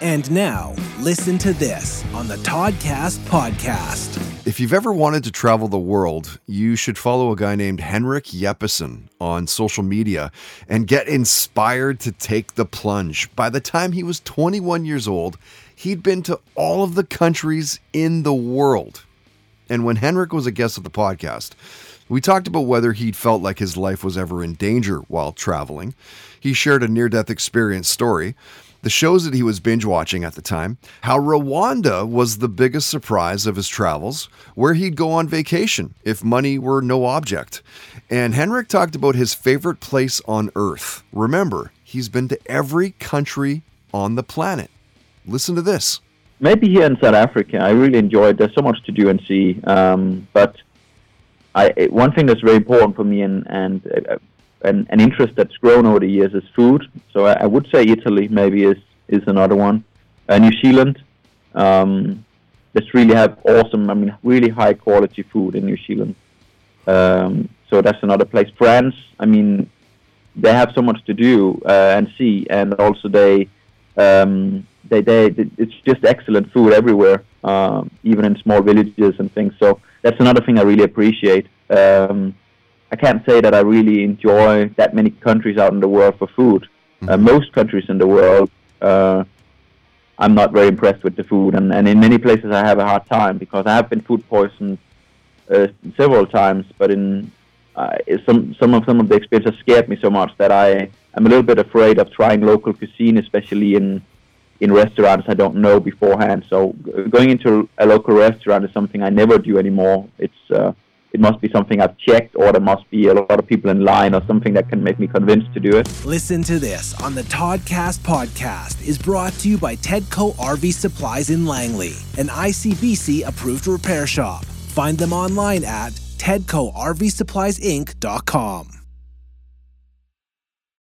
And now, listen to this on the Toddcast podcast. If you've ever wanted to travel the world, you should follow a guy named Henrik Jeppesen on social media and get inspired to take the plunge. By the time he was 21 years old, he'd been to all of the countries in the world. And when Henrik was a guest of the podcast, we talked about whether he'd felt like his life was ever in danger while traveling. He shared a near death experience story the shows that he was binge watching at the time, how Rwanda was the biggest surprise of his travels, where he'd go on vacation if money were no object. And Henrik talked about his favorite place on earth. Remember, he's been to every country on the planet. Listen to this. Maybe here in South Africa, I really enjoyed. There's so much to do and see, um, but I, one thing that's very important for me and, and uh, an, an interest that's grown over the years is food. So I, I would say Italy maybe is is another one. Uh, New Zealand, um, just really have awesome, I mean, really high quality food in New Zealand. Um, so that's another place. France, I mean, they have so much to do uh, and see, and also they, um, they, they, it's just excellent food everywhere, um, even in small villages and things. So that's another thing I really appreciate. Um, I can't say that I really enjoy that many countries out in the world for food. Uh, mm-hmm. Uh, most countries in the world, uh, I'm not very impressed with the food, and, and in many places I have a hard time because I have been food poisoned uh, several times. But in uh, some some of some of the experiences scared me so much that I am a little bit afraid of trying local cuisine, especially in in restaurants I don't know beforehand. So going into a local restaurant is something I never do anymore. It's uh, it must be something I've checked, or there must be a lot of people in line, or something that can make me convinced to do it. Listen to this on the Toddcast podcast is brought to you by Tedco RV Supplies in Langley, an ICBC approved repair shop. Find them online at tedcorvsuppliesinc.com.